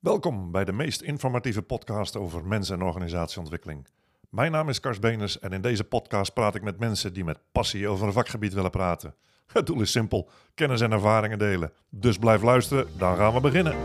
Welkom bij de meest informatieve podcast over mens- en organisatieontwikkeling. Mijn naam is Kars Beners en in deze podcast praat ik met mensen die met passie over een vakgebied willen praten. Het doel is simpel: kennis en ervaringen delen. Dus blijf luisteren, dan gaan we beginnen.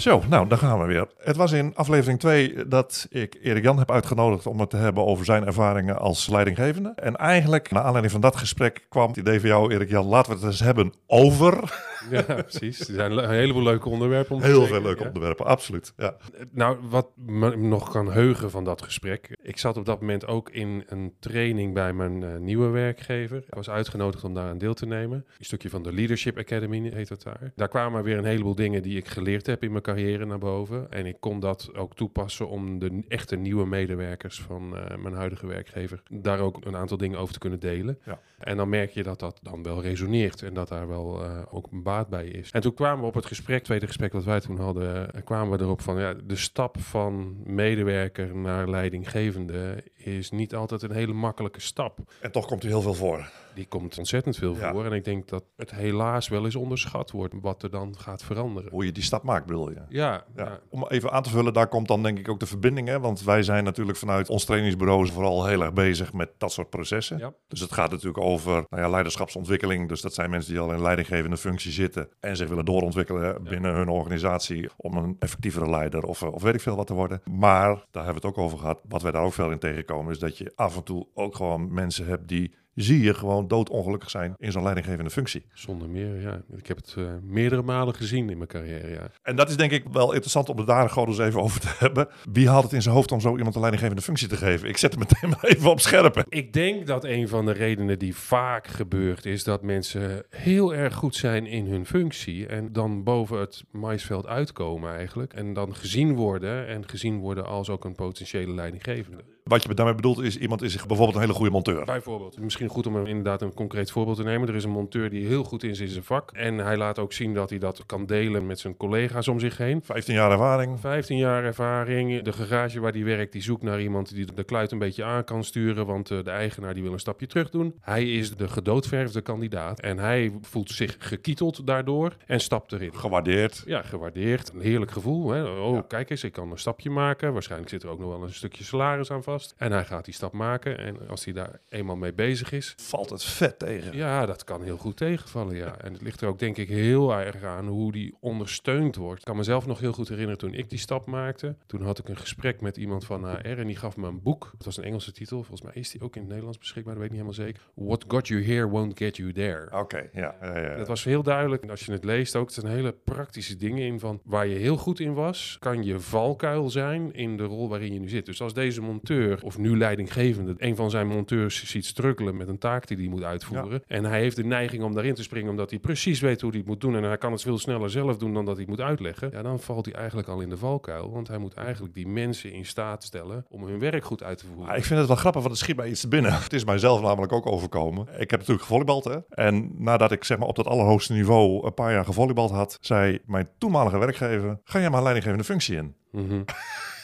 Zo, nou, daar gaan we weer. Het was in aflevering 2 dat ik Erik Jan heb uitgenodigd om het te hebben over zijn ervaringen als leidinggevende. En eigenlijk, naar aanleiding van dat gesprek, kwam het idee van jou, Erik Jan, laten we het eens hebben over. Ja, precies. Er zijn een heleboel leuke onderwerpen. Om te Heel veel leuke ja. onderwerpen, absoluut. Ja. Nou, wat me nog kan heugen van dat gesprek. Ik zat op dat moment ook in een training bij mijn eh, nieuwe werkgever. Ik was uitgenodigd om daar aan deel te nemen. Een stukje van de Leadership Academy heet dat daar. Daar kwamen weer een heleboel dingen die ik geleerd heb in mijn carrière naar boven. En ik kon dat ook toepassen om de echte nieuwe medewerkers van eh, mijn huidige werkgever daar ook een aantal dingen over te kunnen delen. Ja. En dan merk je dat dat dan wel resoneert en dat daar wel eh, ook een baat bij is. En toen kwamen we op het gesprek, tweede gesprek dat wij toen hadden, eh, kwamen we erop van ja, de stap van medewerker naar leidinggevende is niet altijd een hele makkelijke stap. En toch komt er heel veel voor. Die komt ontzettend veel Ja. voor. En ik denk dat het helaas wel eens onderschat wordt wat er dan gaat veranderen. Hoe je die stap maakt, bedoel je? Ja, Ja. ja. Om even aan te vullen, daar komt dan denk ik ook de verbinding. Hè? Want wij zijn natuurlijk vanuit ons trainingsbureau vooral heel erg bezig met dat soort processen. Ja. Dus het gaat natuurlijk over nou ja, leiderschapsontwikkeling. Dus dat zijn mensen die al in leidinggevende functie zitten en zich willen doorontwikkelen binnen hun organisatie om een effectievere leider of, eh, of weet ik veel wat te worden. Maar daar hebben we het ook over gehad. Wat wij daar ook veel in tegenkomen is dat je af en toe ook gewoon mensen hebt die zie je gewoon doodongelukkig zijn in zo'n leidinggevende functie. Zonder meer, ja. Ik heb het eh, meerdere malen gezien in mijn carrière, ja. En dat is denk ik wel interessant om het daar gewoon eens even over te hebben. Wie haalt het in zijn hoofd om zo iemand een leidinggevende functie te geven? Ik zet het meteen maar even op scherp. Ik denk dat een van de redenen die vaak gebeurt is dat mensen heel erg goed zijn in hun functie en dan boven het maisveld uitkomen eigenlijk en dan gezien worden en gezien worden als ook een potentiële leidinggevende. Wat je daarmee bedoelt is, iemand is bijvoorbeeld een hele goede monteur. Bijvoorbeeld, misschien goed om inderdaad een concreet voorbeeld te nemen. Er is een monteur die heel goed is in zijn vak en hij laat ook zien dat hij dat kan delen met zijn collega's om zich heen. 15 jaar ervaring. 15 jaar ervaring. De garage waar die werkt, die zoekt naar iemand die de kluit een beetje aan kan sturen. Want eh, de eigenaar die wil een stapje terug doen. Hij is de gedoodverfde kandidaat. En hij voelt zich gekieteld daardoor en stapt erin. Gewaardeerd. Ja, gewaardeerd. Een heerlijk gevoel. Hè? Oh, Ja. kijk eens, ik kan een stapje maken. Waarschijnlijk zit er ook nog wel een stukje salaris aan vast. En hij gaat die stap maken. En als hij daar eenmaal mee bezig is, Valt het vet tegen. ja, dat kan heel goed tegenvallen, ja. En het ligt er ook denk ik heel erg aan hoe die ondersteund wordt. Ik kan mezelf nog heel goed herinneren toen ik die stap maakte. Toen had ik een gesprek met iemand van HR en die gaf me een boek. Het was een Engelse titel. Volgens mij is die ook in het Nederlands beschikbaar, dat weet ik niet helemaal zeker. What got you here won't get you there. Oké, ja. ja, ja. Dat was heel duidelijk. En als je het leest ook, er zijn hele praktische dingen in van waar je heel goed in was, kan je valkuil zijn in de rol waarin je nu zit. Dus als deze monteur, of nu leidinggevende, een van zijn monteurs ziet struggelen met een taak die hij moet uitvoeren. En hij heeft de neiging om daarin te springen, omdat hij precies weet hoe hij het moet doen. En hij kan het veel sneller zelf doen dan dat hij het moet uitleggen. Ja, dan valt hij eigenlijk al in de valkuil. Want hij moet eigenlijk die mensen in staat stellen om hun werk goed uit te voeren. Ah, ik vind het wel grappig, want het schiet mij iets te binnen. Het is mijzelf namelijk ook overkomen. Ik heb natuurlijk gevolleybald, hè. En nadat ik zeg maar op dat allerhoogste niveau een paar jaar gevolleybald had, zei mijn toenmalige werkgever, ga jij maar leidinggevende functie in?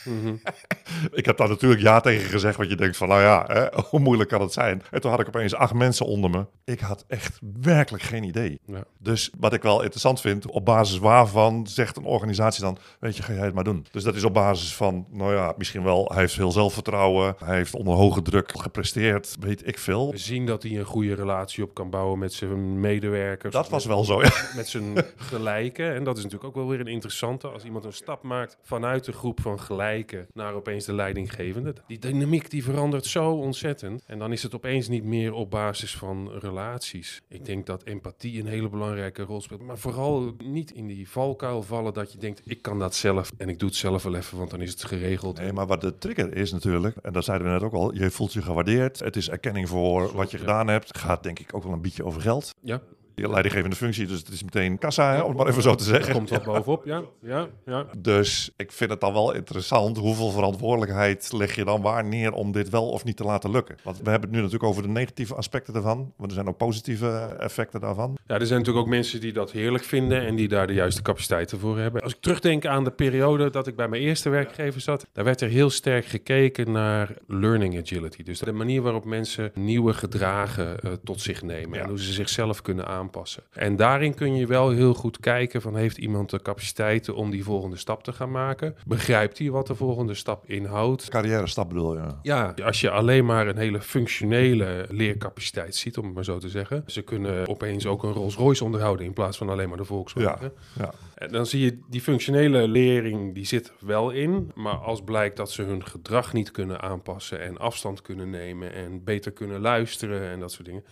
Ik heb daar natuurlijk ja tegen gezegd, want je denkt van, nou ja, hè, hoe moeilijk kan het zijn? En toen had ik opeens acht mensen onder me. Ik had echt werkelijk geen idee. Ja. Dus wat ik wel interessant vind, op basis waarvan zegt een organisatie dan, weet je, ga jij het maar doen. Dus dat is op basis van, nou ja, misschien wel, hij heeft veel zelfvertrouwen, hij heeft onder hoge druk gepresteerd, weet ik veel. We zien dat hij een goede relatie op kan bouwen met zijn medewerkers. Dat was met, wel zo, ja. met zijn gelijken. En dat is natuurlijk ook wel weer een interessante. Als iemand een stap maakt vanuit de groep van gelijken naar opeens de leidinggevende. Die dynamiek die verandert zo ontzettend. En dan is het opeens niet meer op basis van relaties. Ik denk dat empathie een hele belangrijke rol speelt. Maar vooral niet in die valkuil vallen dat je denkt, ik kan dat zelf. En ik doe het zelf wel even, want dan is het geregeld. Nee, maar wat de trigger is natuurlijk, en dat zeiden we net ook al, je voelt je gewaardeerd. Het is erkenning voor wat je ja. gedaan hebt. Gaat denk ik ook wel een beetje over geld. Ja, leidinggevende functie, dus het is meteen kassa, hè, om het maar even zo te zeggen. Komt wat bovenop, ja. ja, ja. Dus ik vind het dan wel interessant, hoeveel verantwoordelijkheid leg je dan waar neer om dit wel of niet te laten lukken? Want we hebben het nu natuurlijk over de negatieve aspecten daarvan, maar er zijn ook positieve effecten daarvan. Ja, er zijn natuurlijk ook mensen die dat heerlijk vinden en die daar de juiste capaciteiten voor hebben. Als ik terugdenk aan de periode dat ik bij mijn eerste werkgever zat, daar werd er heel sterk gekeken naar learning agility. Dus de manier waarop mensen nieuwe gedragen uh, tot zich nemen Ja. en hoe ze zichzelf kunnen aanpassen. En daarin kun je wel heel goed kijken van heeft iemand de capaciteiten om die volgende stap te gaan maken? Begrijpt hij wat de volgende stap inhoudt? Carrière stap bedoel je? Ja, als je alleen maar een hele functionele leercapaciteit ziet, om het maar zo te zeggen. Ze kunnen opeens ook een Rolls Royce onderhouden in plaats van alleen maar de Volkswagen. Ja. En dan zie je die functionele lering, die zit wel in. Maar als blijkt dat ze hun gedrag niet kunnen aanpassen en afstand kunnen nemen en beter kunnen luisteren en dat soort dingen.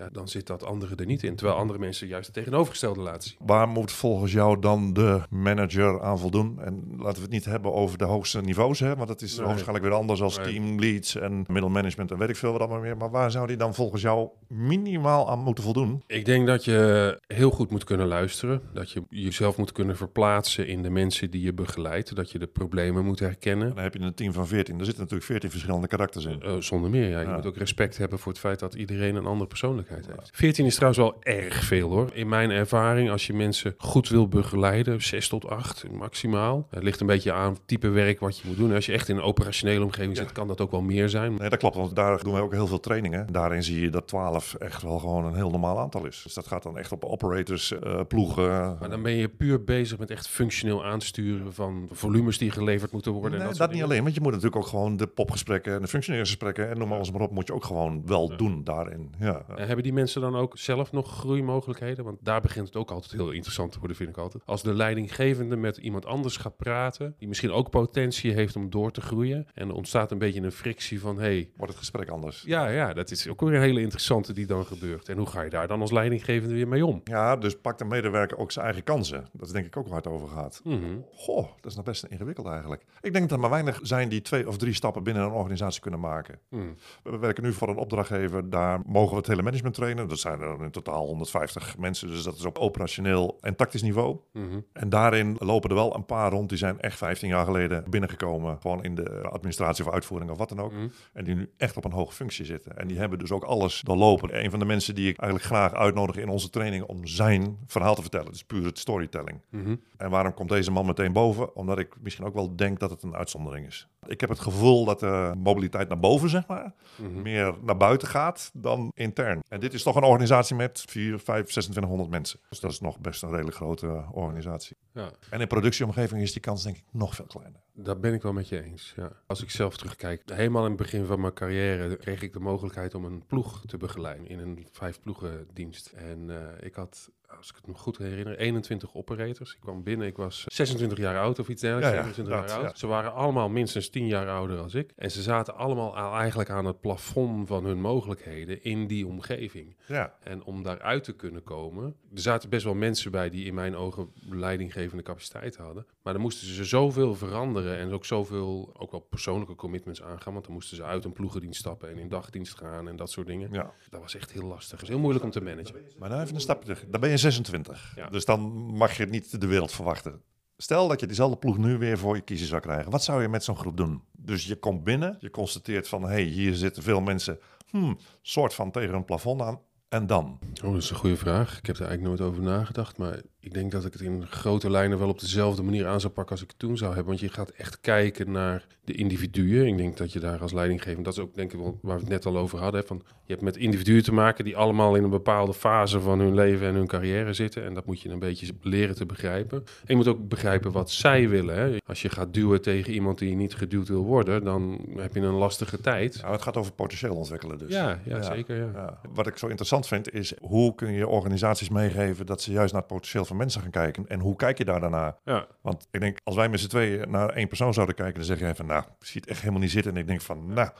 Ja, dan zit dat andere er niet in. Terwijl andere mensen juist het tegenovergestelde laten zien. Waar moet volgens jou dan de manager aan voldoen? En laten we het niet hebben over de hoogste niveaus, hè? want dat is Nee. waarschijnlijk weer anders als Nee. teamleads en middelmanagement en weet ik veel wat allemaal meer. Maar waar zou die dan volgens jou minimaal aan moeten voldoen? Ik denk dat je heel goed moet kunnen luisteren. Dat je jezelf moet kunnen verplaatsen in de mensen die je begeleidt. Dat je de problemen moet herkennen. Dan heb je een team van 14. Er zitten natuurlijk 14 verschillende karakters in. Eh, zonder meer, ja. Je Ja. moet ook respect hebben voor het feit dat iedereen een andere persoonlijkheid heeft. 14 is trouwens wel erg veel hoor. In mijn ervaring, als je mensen goed wil begeleiden, 6 tot 8 maximaal. Het ligt een beetje aan type werk wat je moet doen. Als je echt in een operationele omgeving zit, kan dat ook wel meer zijn. Nee, dat klopt, want daar doen wij ook heel veel trainingen. Daarin zie je dat 12 echt wel gewoon een heel normaal aantal is. Dus dat gaat dan echt op operators, eh, ploegen. Maar dan ben je puur bezig met echt functioneel aansturen van volumes die geleverd moeten worden. Nee, en dat, niet dingen. alleen, want je moet natuurlijk ook gewoon de popgesprekken en de functioneringsgesprekken en noem maar alles maar op, moet je ook gewoon wel doen daarin. Ja. En hebben die mensen dan ook zelf nog groeimogelijkheden? Want daar begint het ook altijd heel interessant te worden, vind ik altijd. Als de leidinggevende met iemand anders gaat praten, die misschien ook potentie heeft om door te groeien. En er ontstaat een beetje een frictie van, hey, Wordt het gesprek anders. ja, ja, dat is ook weer een hele interessante die dan gebeurt. En hoe ga je daar dan als leidinggevende weer mee om? Ja, dus pakt de medewerker ook zijn eigen kansen. Dat is denk ik ook waar het over gaat. Mhm. Goh, dat is nog best ingewikkeld eigenlijk. Ik denk dat er maar weinig zijn die twee of drie stappen binnen een organisatie kunnen maken. Mhm. We werken nu voor een opdrachtgever, daar mogen we het hele management trainen. Dat zijn er in totaal 150 mensen, dus dat is op operationeel en tactisch niveau. Mhm. En daarin lopen er wel een paar rond, die zijn echt 15 jaar geleden binnengekomen. Gewoon in de administratie of uitvoering of wat dan ook. Mhm. En die nu echt op een hoge functie zitten. En die hebben dus ook alles doorlopen. Een van de mensen die ik eigenlijk graag uitnodig in onze training om zijn verhaal te vertellen. Dus puur het storytelling. Mhm. En waarom komt deze man meteen boven? Omdat ik misschien ook wel denk dat het een uitzondering is. Ik heb het gevoel dat de mobiliteit naar boven, zeg maar, Mhm. meer naar buiten gaat dan intern. En dit is toch een organisatie met 4, 5, 2600 mensen. Dus dat is nog best een redelijk grote organisatie. Ja. En in productieomgeving is die kans denk ik nog veel kleiner. Dat ben ik wel met je eens. Ja. Als ik zelf terugkijk, helemaal in het begin van mijn carrière kreeg ik de mogelijkheid om een ploeg te begeleiden in een vijf ploegendienst. En eh, ik had, als ik het me goed herinner, 21 operators. Ik kwam binnen, ik was 26 jaar oud of iets dergelijks. Ja, ja, 27 jaar inderdaad, oud. ja. Ze waren allemaal minstens 10 jaar ouder als ik. En ze zaten allemaal al eigenlijk aan het plafond van hun mogelijkheden in die omgeving. Ja, En om daaruit te kunnen komen, er zaten best wel mensen bij die in mijn ogen leidinggevende capaciteit hadden. Maar dan moesten ze zoveel veranderen en ook zoveel, ook wel persoonlijke commitments aangaan. Want dan moesten ze uit een ploegendienst stappen en in dagdienst gaan en dat soort dingen. ja. Dat was echt heel lastig. Het was heel moeilijk om te managen. Maar dan even een stapje terug. Dan ben je 26. Ja. Dus dan mag je niet de wereld verwachten. Stel dat je diezelfde ploeg nu weer voor je kiezen zou krijgen. Wat zou je met zo'n groep doen? Dus je komt binnen, je constateert van... hé, hey, hier zitten veel mensen hmm, soort van tegen een plafond aan. En dan? Oh, dat is een goede vraag. Ik heb er eigenlijk nooit over nagedacht. Maar ik denk dat ik het in grote lijnen wel op dezelfde manier aan zou pakken als ik het toen zou hebben. Want je gaat echt kijken naar de individuen. Ik denk dat je daar als leidinggevende, dat is ook denk ik wel waar we het net al over hadden. hè, Van, je hebt met individuen te maken die allemaal in een bepaalde fase van hun leven en hun carrière zitten. En dat moet je een beetje leren te begrijpen. En je moet ook begrijpen wat zij willen. Hè. Als je gaat duwen tegen iemand die niet geduwd wil worden, dan heb je een lastige tijd. Nou, het gaat over potentieel ontwikkelen dus. Ja, ja, zeker. Ja. Ja. Wat ik zo interessant vind is hoe kun je organisaties meegeven dat ze juist naar het potentieel van mensen gaan kijken en hoe kijk je daar daarna? Ja. Want ik denk als wij met z'n tweeën naar één persoon zouden kijken, dan zeg je van nou, ik zie het echt helemaal niet zitten. En ik denk van nou,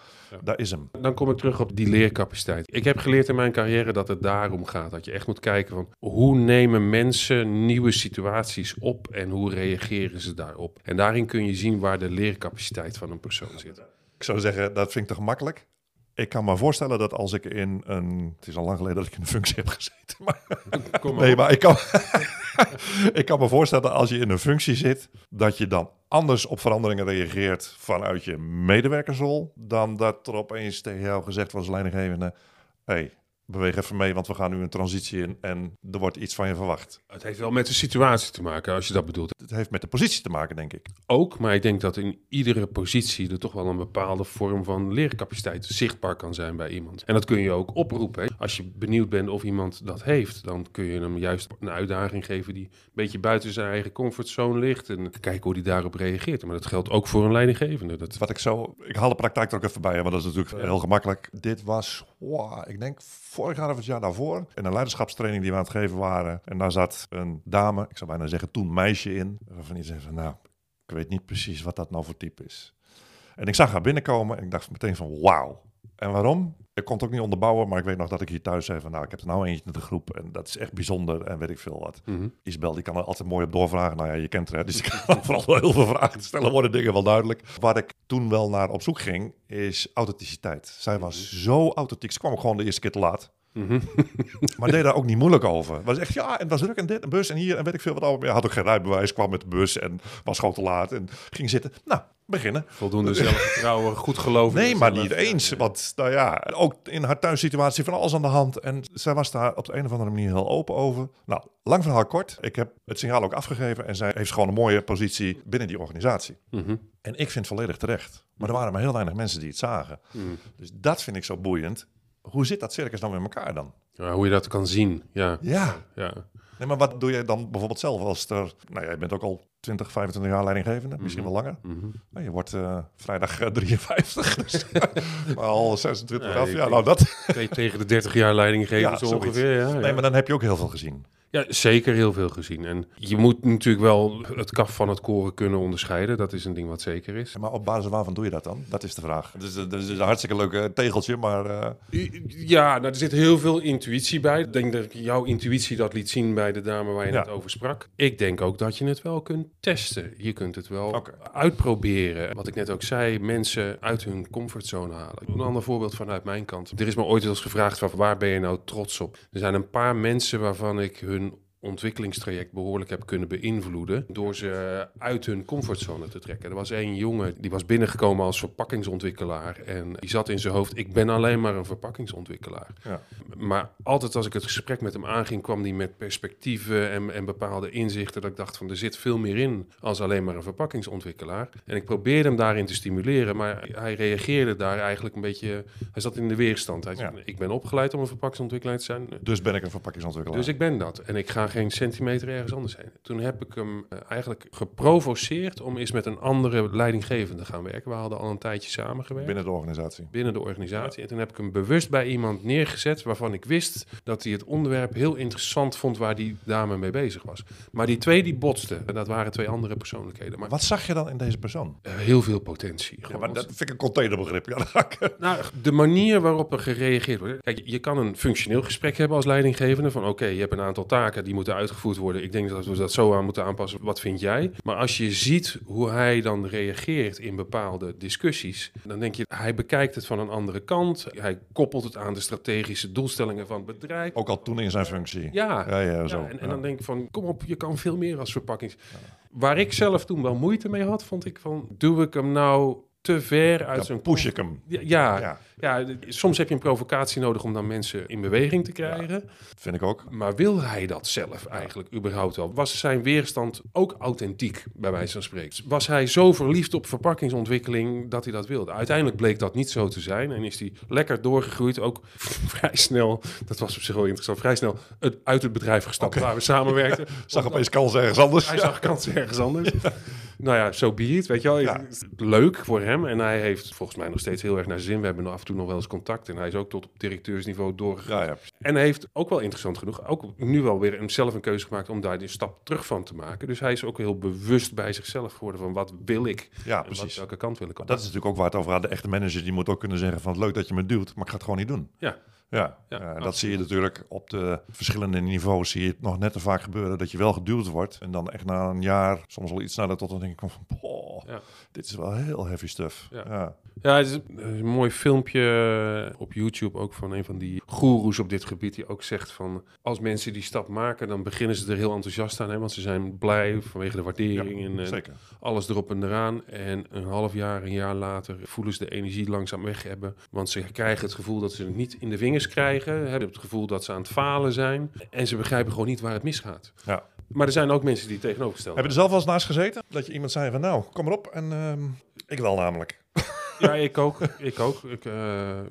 daar is hem. Dan kom ik terug op die leercapaciteit. Ik heb geleerd in mijn carrière dat het daarom gaat. Dat je echt moet kijken van hoe nemen mensen nieuwe situaties op en hoe reageren ze daarop. En daarin kun je zien waar de leercapaciteit van een persoon zit. Ik zou zeggen, dat vind ik te gemakkelijk. Ik kan me voorstellen dat als ik in een... Het is al lang geleden dat ik in een functie heb gezeten. Maar, Kom maar nee, maar ik kan, ik kan me voorstellen dat als je in een functie zit... dat je dan anders op veranderingen reageert vanuit je medewerkersrol... dan dat er opeens tegen jou gezegd was leidinggevende... hey, beweeg even mee, want we gaan nu een transitie in... en er wordt iets van je verwacht. Het heeft wel met de situatie te maken, als je dat bedoelt. Het heeft met de positie te maken, denk ik. Ook, maar ik denk dat in iedere positie er toch wel een bepaalde vorm van leercapaciteit zichtbaar kan zijn bij iemand. En dat kun je ook oproepen. hè. Als je benieuwd bent of iemand dat heeft, dan kun je hem juist een uitdaging geven die een beetje buiten zijn eigen comfortzone ligt. En kijken hoe hij daarop reageert. Maar dat geldt ook voor een leidinggevende. Dat, Wat ik zo... Ik haal de praktijk er ook even bij, want dat is natuurlijk Ja. heel gemakkelijk. Dit was, ik denk vorig jaar of het jaar daarvoor... in een leiderschapstraining die we aan het geven waren. En daar zat een dame, ik zou bijna zeggen toen meisje in... waarvan die zei van, nou, ik weet niet precies wat dat nou voor type is. En ik zag haar binnenkomen en ik dacht meteen van, wauw. En waarom? Ik kon het ook niet onderbouwen, maar ik weet nog dat ik hier thuis zei van... nou, ik heb er nou eentje in de groep en dat is echt bijzonder en weet ik veel wat. Mhm. Isabel, die kan er altijd mooi op doorvragen. Nou ja, je kent haar, dus kan vooral wel heel veel vragen te stellen, worden dingen wel duidelijk. Waar ik toen wel naar op zoek ging, is authenticiteit. Zij was zo authentiek. Ze kwam gewoon de eerste keer te laat. Mhm. Maar deed daar ook niet moeilijk over. Het was echt, ja, en het was druk en dit, een bus en hier en weet ik veel wat over. Ja, had ook geen rijbewijs, kwam met de bus en was gewoon te laat en ging zitten. Nou, beginnen. Voldoende zelfvertrouwen, goed geloven. Nee, maar niet eens. Want nou ja, ook in haar thuissituatie van alles aan de hand. En zij was daar op de een of andere manier heel open over. Nou, lang verhaal kort. Ik heb het signaal ook afgegeven. En zij heeft gewoon een mooie positie binnen die organisatie. Mhm. En ik vind het volledig terecht. Maar er waren maar heel weinig mensen die het zagen. Mhm. Dus dat vind ik zo boeiend. Hoe zit dat circus dan met elkaar dan? Ja, hoe je dat kan zien, ja. Ja. ja. Nee, maar wat doe jij dan bijvoorbeeld zelf als er... Nou ja, je bent ook al 20, 25 jaar leidinggevende. Misschien wel langer. Mhm. Nou, je wordt eh, vrijdag eh, 53. Dus, maar al 26 Ja, af. ik Ja, denk- nou dat... Twee tegen de 30 jaar leidinggeven Ja, zo ongeveer. Ja, Nee, ja. maar dan heb je ook heel veel gezien. ja, zeker heel veel gezien. En je moet natuurlijk wel het kaf van het koren kunnen onderscheiden. Dat is een ding wat zeker is. Maar op basis waarvan doe je dat dan? Dat is de vraag. Dus dat is een hartstikke leuk eh, tegeltje, maar... eh, Ja, nou, er zit heel veel intuïtie bij. Ik denk dat jouw intuïtie dat liet zien bij de dame waar je Ja. net over sprak. Ik denk ook dat je het wel kunt testen. Je kunt het wel uitproberen. Wat ik net ook zei, mensen uit hun comfortzone halen. Een ander voorbeeld vanuit mijn kant. Er is me ooit eens gevraagd, van, waar ben je nou trots op? Er zijn een paar mensen waarvan ik hun ontwikkelingstraject behoorlijk heb kunnen beïnvloeden door ze uit hun comfortzone te trekken. Er was één jongen die was binnengekomen als verpakkingsontwikkelaar en die zat in zijn hoofd: ik ben alleen maar een verpakkingsontwikkelaar. ja. Maar altijd als ik het gesprek met hem aanging, kwam hij met perspectieven en, en bepaalde inzichten. Dat ik dacht van er zit veel meer in als alleen maar een verpakkingsontwikkelaar. En ik probeerde hem daarin te stimuleren, maar hij reageerde daar eigenlijk een beetje. Hij zat in de weerstand. Hij zei. Ik ben opgeleid om een verpakkingsontwikkelaar te zijn. Dus ben ik een verpakkingsontwikkelaar. Dus ik ben dat. En ik ga geen centimeter ergens anders heen. Toen heb ik hem eh, eigenlijk geprovoceerd om eens met een andere leidinggevende te gaan werken. We hadden al een tijdje samengewerkt Binnen de organisatie. binnen de organisatie. En toen heb ik hem bewust bij iemand neergezet waarvan ik wist dat hij het onderwerp heel interessant vond waar die dame mee bezig was. Maar die twee die botsten. En dat waren twee andere persoonlijkheden. Maar Wat zag je dan in deze persoon? eh, heel veel potentie. Ja, maar dat vind ik een containerbegrip. Ja, Nou, de manier waarop er gereageerd wordt. Kijk, je kan een functioneel gesprek hebben als leidinggevende. Van oké, je hebt een aantal taken die moeten uitgevoerd worden. Ik denk dat we dat zo aan moeten aanpassen. Wat vind jij? Maar als je ziet hoe hij dan reageert in bepaalde discussies. Dan denk je, hij bekijkt het van een andere kant. Hij koppelt het aan de strategische doelstellingen van het bedrijf. Ook al toen in zijn functie. Ja, Ja, ja, ja, zo. en, dan denk ik van, kom op, je kan veel meer als verpakkings. Waar ik zelf toen wel moeite mee had, vond ik van, doe ik hem nou te ver uit zijn push ik hem. ja, ja, Ja, soms heb je een provocatie nodig om dan mensen in beweging te krijgen. vind ik ook. Maar wil hij dat zelf eigenlijk überhaupt wel? Was zijn weerstand ook authentiek, bij wijze van spreken? Was hij zo verliefd op verpakkingsontwikkeling dat hij dat wilde? Uiteindelijk bleek dat niet zo te zijn en is hij lekker doorgegroeid. Ook vrij snel, dat was op zich wel interessant, vrij snel het, uit het bedrijf gestapt waar we samenwerkten. Zag opeens kans ergens anders. Hij zag kansen ergens anders. Nou ja, zo be it, weet je wel. Ja. Leuk voor hem. En hij heeft volgens mij nog steeds heel erg naar zijn zin. We hebben nog af en toe nog wel eens contact. En hij is ook tot op directeursniveau doorgegaan. Ja, ja. En hij heeft ook wel interessant genoeg, ook nu wel weer zelf een keuze gemaakt om daar een stap terug van te maken. Dus hij is ook heel bewust bij zichzelf geworden van wat wil ik ja en wat, precies. welke kant wil ik op. Dat is natuurlijk ook waar het over gaat. De echte manager die moet ook kunnen zeggen van leuk dat je me duwt, maar ik ga het gewoon niet doen. Ja. Ja, Ja, eh, dat zie je natuurlijk op de verschillende niveaus. Zie je het nog net te vaak gebeuren dat je wel geduwd wordt. En dan echt na een jaar, soms wel iets sneller, tot dan denk ik van, wow, Ja. dit is wel heel heavy stuff. Ja. Ja. Ja, het is een, een mooi filmpje eh, op YouTube ook van een van die goeroes op dit gebied. Die ook zegt van als mensen die stap maken, dan beginnen ze er heel enthousiast aan. Hè, want ze zijn blij vanwege de waardering en, en Zeker. alles erop en eraan. En een half jaar, een jaar later voelen ze de energie langzaam weg hebben. Want ze krijgen het gevoel dat ze het niet in de vingers krijgen. Hebben het gevoel dat ze aan het falen zijn. En ze begrijpen gewoon niet waar het misgaat. Ja. Maar er zijn ook mensen die tegenovergesteld Heb je er zelf wel eens naast gezeten? Dat je iemand zei van nou, kom erop. En ehm, ik wel namelijk. Ja, ik ook. Ik ook. Ik, eh,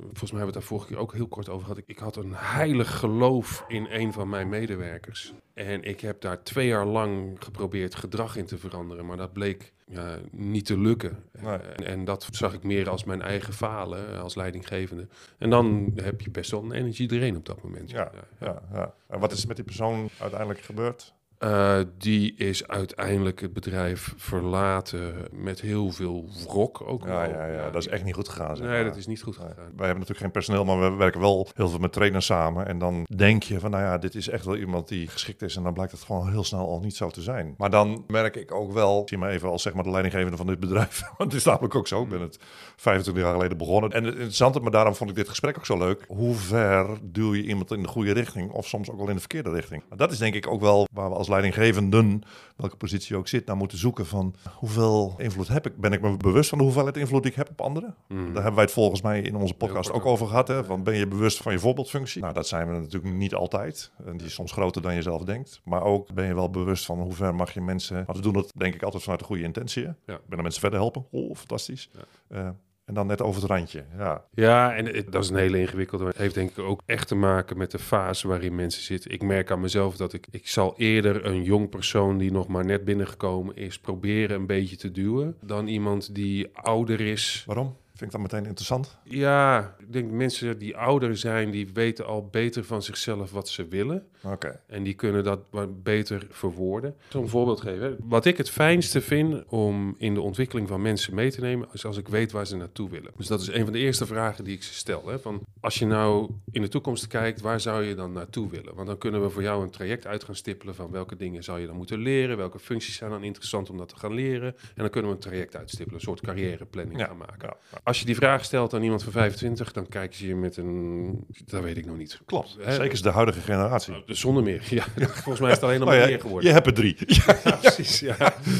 volgens mij hebben we het daar vorige keer ook heel kort over gehad. Ik, ik had een heilig geloof in een van mijn medewerkers. En ik heb daar twee jaar lang geprobeerd gedrag in te veranderen. Maar dat bleek ja, niet te lukken. Nee. En, en dat zag ik meer als mijn eigen falen eh, als leidinggevende. En dan heb je best wel een energie erin op dat moment. Ja, ja, ja. En wat is met die persoon uiteindelijk gebeurd? Eh, die is uiteindelijk het bedrijf verlaten met heel veel wrok ook Ja, ja, ja, dat is echt niet goed gegaan. zeg Nee, maar. dat is niet goed gegaan. Wij hebben natuurlijk geen personeel, maar we werken wel heel veel met trainers samen. En dan denk je van, nou ja, dit is echt wel iemand die geschikt is. En dan blijkt het gewoon heel snel al niet zo te zijn. Maar dan merk ik ook wel, zie me even als zeg maar de leidinggevende van dit bedrijf. Want het is namelijk ook zo. Ik ben het 25 jaar geleden begonnen. En het interessante, maar daarom vond ik dit gesprek ook zo leuk. Hoe ver duw je iemand in de goede richting of soms ook wel in de verkeerde richting? Maar dat is denk ik ook wel waar we als leidinggevenden, welke positie ook zit, naar moeten zoeken van hoeveel invloed heb ik? Ben ik me bewust van de hoeveelheid invloed die ik heb op anderen? Mm. Daar hebben wij het volgens mij in onze podcast ook over gehad. Hè? Van ben je bewust van je voorbeeldfunctie? Nou, dat zijn we natuurlijk niet altijd. En die is soms groter dan je zelf denkt. Maar ook ben je wel bewust van hoe ver mag je mensen... Want we doen dat denk ik altijd vanuit de goede intentie. hè? Ja. Ik ben de mensen verder helpen. Oh, fantastisch. Eh, en dan net over het randje. Ja, Ja, en het- dat is een hele ingewikkelde. Het heeft denk ik ook echt te maken met de fase waarin mensen zitten. Ik merk aan mezelf dat ik, ik zal eerder een jong persoon die nog maar net binnengekomen is, proberen een beetje te duwen, dan iemand die ouder is. waarom? Vind ik dat meteen interessant. Ja, ik denk mensen die ouder zijn, die weten al beter van zichzelf wat ze willen. Oké. En die kunnen dat beter verwoorden. Ik zal een voorbeeld geven. Wat ik het fijnste vind om in de ontwikkeling van mensen mee te nemen, is als ik weet waar ze naartoe willen. Dus dat is een van de eerste vragen die ik ze stel. Hè. Van, als je nou in de toekomst kijkt, waar zou je dan naartoe willen? Want dan kunnen we voor jou een traject uit gaan stippelen van welke dingen zou je dan moeten leren, welke functies zijn dan interessant om dat te gaan leren. En dan kunnen we een traject uitstippelen, een soort carrièreplanning Ja, gaan maken. ja. Als je die vraag stelt aan iemand van 25, dan kijken ze je met een, dat weet ik nog niet. Klopt. Hè? Zeker is de huidige generatie. Dus zonder meer. Ja, volgens mij is het alleen nog Oh maar ja, meer geworden. je hebt er drie. Ja, precies. Ja.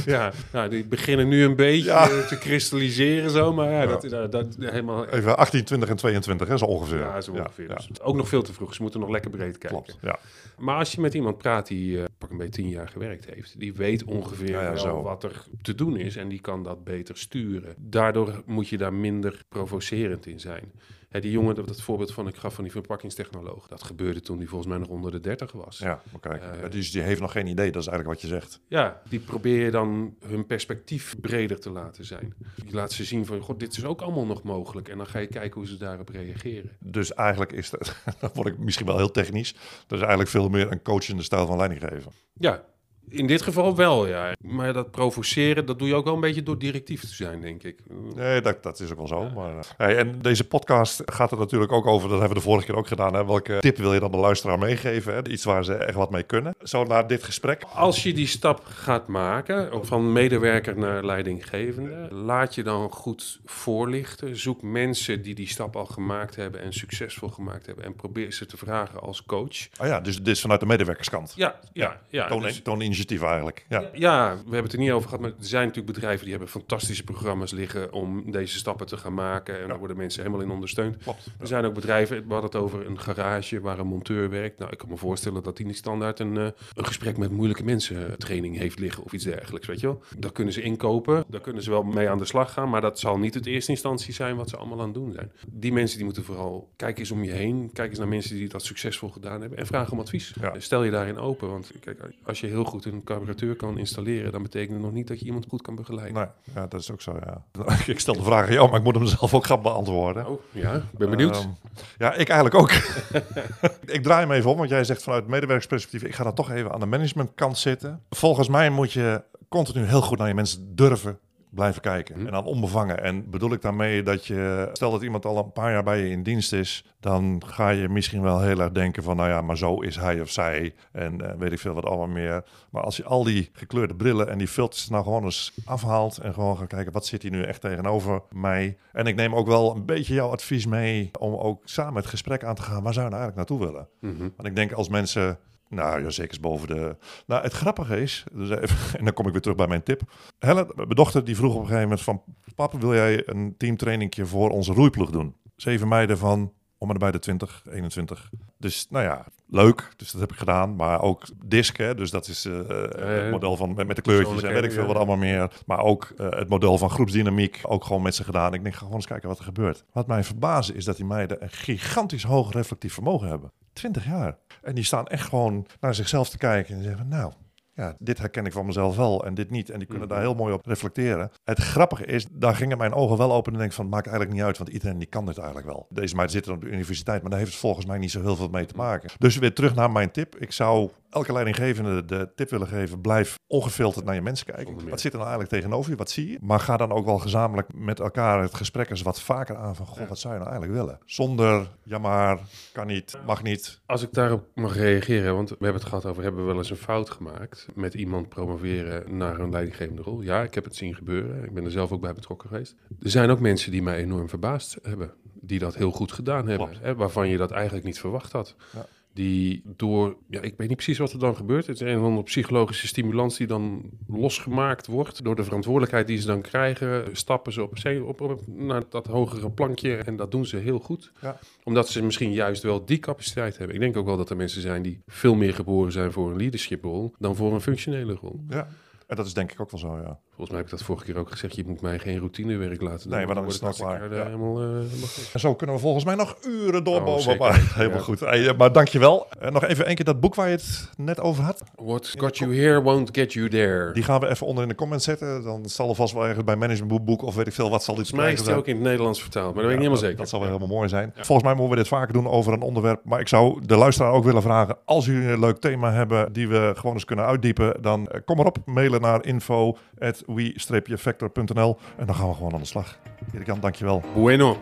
Ja. Nou, die beginnen nu een beetje Ja. te kristalliseren zo, maar ja, Ja. dat, dat, dat helemaal... Even 18, 20 en 22, hè, zo ongeveer. Ja, zo Ja, ongeveer. ja. Dus ook nog veel te vroeg. Ze moeten nog lekker breed kijken. Klopt. Ja. Maar als je met iemand praat die eh, pak een beetje tien jaar gewerkt heeft, die weet ongeveer Ja, ja, wel wat er te doen is en die kan dat beter sturen. Daardoor moet je daar minder provocerend in zijn. Hè, die jongen, dat, dat voorbeeld van ik gaf van die verpakkingstechnoloog, dat gebeurde toen die volgens mij nog onder de 30 was. Ja, maar kijk, dus die heeft nog geen idee, dat is eigenlijk wat je zegt. Ja, die probeer je dan hun perspectief breder te laten zijn. Je laat ze zien van, god, dit is ook allemaal nog mogelijk. En dan ga je kijken hoe ze daarop reageren. Dus eigenlijk is dat, dan word ik misschien wel heel technisch, dat is eigenlijk veel meer een coachende stijl van leidinggeven. Ja, in dit geval wel, ja. Maar dat provoceren, dat doe je ook wel een beetje door directief te zijn, denk ik. Nee, dat, dat is ook wel zo. Maar, eh, hey, en deze podcast gaat er natuurlijk ook over, dat hebben we de vorige keer ook gedaan. Hè? Welke tip wil je dan de luisteraar meegeven? Hè? Iets waar ze echt wat mee kunnen. Zo na dit gesprek. Als je die stap gaat maken, van medewerker naar leidinggevende, laat je dan goed voorlichten. Zoek mensen die die stap al gemaakt hebben en succesvol gemaakt hebben. En probeer ze te vragen als coach. Oh ja, dus dit is vanuit de medewerkerskant. Ja, ja, ja. Toon, dus- toon initiatief eigenlijk. Ja. Ja, we hebben het er niet over gehad, maar er zijn natuurlijk bedrijven die hebben fantastische programma's liggen om deze stappen te gaan maken. En daar worden mensen helemaal in ondersteund. Klopt. Er zijn ook bedrijven, we hadden het over een garage waar een monteur werkt. Nou, ik kan me voorstellen dat die niet standaard een, eh, een gesprek met moeilijke mensen eh, training heeft liggen of iets dergelijks, weet je wel. Dat kunnen ze inkopen, daar kunnen ze wel mee aan de slag gaan, maar dat zal niet het eerste instantie zijn wat ze allemaal aan het doen zijn. Die mensen die moeten vooral, kijk eens om je heen, kijk eens naar mensen die dat succesvol gedaan hebben en vraag om advies. Ja. Stel je daarin open, want kijk, als je heel goed een carburateur kan installeren, dan betekent het nog niet dat je iemand goed kan begeleiden. Nee, ja, dat is ook zo, ja. Ik stel de vraag aan jou, maar ik moet hem zelf ook gaan beantwoorden. Oh, ja, ik ben benieuwd. Ehm, ja, ik eigenlijk ook. ik draai hem even om, want jij zegt vanuit medewerkersperspectief, ik ga dan toch even aan de managementkant zitten. Volgens mij moet je continu heel goed naar je mensen durven blijven kijken. Hm. En dan onbevangen. En bedoel ik daarmee dat je, stel dat iemand al een paar jaar bij je in dienst is, dan ga je misschien wel heel erg denken van, nou ja, maar zo is hij of zij. En eh, weet ik veel wat allemaal meer. Maar als je al die gekleurde brillen en die filters nou gewoon eens afhaalt en gewoon gaat kijken, wat zit hier nu echt tegenover mij? En ik neem ook wel een beetje jouw advies mee om ook samen het gesprek aan te gaan. Waar zou je nou eigenlijk naartoe willen? Mhm. Want ik denk als mensen, nou ja, zeker eens boven de. Nou, het grappige is, dus even, en dan kom ik weer terug bij mijn tip. Helle, mijn dochter, die vroeg op een gegeven moment van, papa, wil jij een teamtrainingje voor onze roeiploeg doen? Zeven meiden van om en bij de 20, 21. Dus nou ja, leuk. Dus dat heb ik gedaan. Maar ook disc, hè. Dus dat is eh, het model van met, met de kleurtjes en weet ik veel wat allemaal meer. Maar ook eh, het model van groepsdynamiek. Ook gewoon met ze gedaan. Ik denk, ga gewoon eens kijken wat er gebeurt. Wat mij verbazen is dat die meiden een gigantisch hoog reflectief vermogen hebben. 20 jaar. En die staan echt gewoon naar zichzelf te kijken en zeggen, nou, ja, dit herken ik van mezelf wel en dit niet. En die kunnen Mhm. daar heel mooi op reflecteren. Het grappige is, daar gingen mijn ogen wel open en denk van, het maakt eigenlijk niet uit, want iedereen die kan dit eigenlijk wel. Deze meiden zitten op de universiteit, maar daar heeft het volgens mij niet zo heel veel mee te maken. Dus weer terug naar mijn tip. Ik zou elke leidinggevende de tip willen geven, blijf ongefilterd naar je mensen kijken. Wat zit er nou eigenlijk tegenover je? Wat zie je? Maar ga dan ook wel gezamenlijk met elkaar het gesprek eens wat vaker aan van, goh, Ja. wat zou je nou eigenlijk willen? Zonder, ja maar, kan niet, mag niet. Als ik daarop mag reageren, want we hebben het gehad over, hebben we wel eens een fout gemaakt met iemand promoveren naar een leidinggevende rol? Ja, ik heb het zien gebeuren. Ik ben er zelf ook bij betrokken geweest. Er zijn ook mensen die mij enorm verbaasd hebben, die dat heel goed gedaan hebben, hè, waarvan je dat eigenlijk niet verwacht had. Ja. Die door, ja, ik weet niet precies wat er dan gebeurt. Het is een of andere psychologische stimulans die dan losgemaakt wordt. Door de verantwoordelijkheid die ze dan krijgen, stappen ze op, op, op naar dat hogere plankje en dat doen ze heel goed omdat ze misschien juist wel die capaciteit hebben. Ik denk ook wel dat er mensen zijn die veel meer geboren zijn voor een leadership rol dan voor een functionele rol. Ja. En dat is denk ik ook wel zo, ja. Volgens mij heb ik dat vorige keer ook gezegd. Je moet mij geen routinewerk laten doen. Nee, maar dan word is het nog waar, eh, ja. helemaal, eh. En zo kunnen we volgens mij nog uren doorbomen. Oh, zeker. maar helemaal Ja. goed. Hey, maar dankjewel. En nog even één keer dat boek waar je het net over had. What got you here won't get you there. Die gaan we even onder in de comments zetten. Dan zal er vast wel ergens bij managementboek of weet ik veel wat zal iets Volgens mij is die ook in het Nederlands vertaald, maar dat weet ik niet helemaal zeker. dat zal wel helemaal mooi zijn. Volgens mij moeten we dit vaker doen over een onderwerp. Maar ik zou de luisteraar ook willen vragen. Als jullie een leuk thema hebben die we gewoon eens kunnen uitdiepen. Dan eh, kom erop. Mailen naar info.we-factor.nl En dan gaan we gewoon aan de slag. Erik Jan, dankjewel. Bueno.